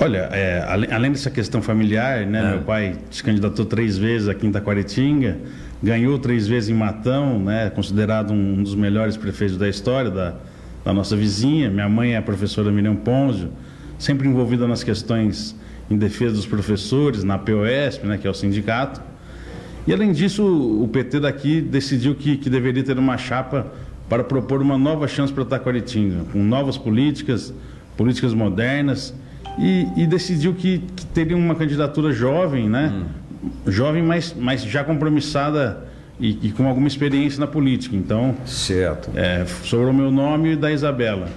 Olha, é, além, dessa questão familiar, né? É. Meu pai se candidatou três vezes aqui em Taquaritinga, ganhou três vezes em Matão, né? Considerado um dos melhores prefeitos da história da, da nossa vizinha. Minha mãe é a professora Miriam Ponzio, sempre envolvida nas questões em defesa dos professores, na POSP, né? Que é o sindicato. E além disso, o PT daqui decidiu que, que deveria ter uma chapa para propor uma nova chance para Taquaritinga, com novas políticas, políticas modernas e, e decidiu que, que, teria uma candidatura jovem, né? Hum. Jovem, mas, mas já compromissada e, e, com alguma experiência na política. Então, certo. É, sobrou meu nome e da Isabela.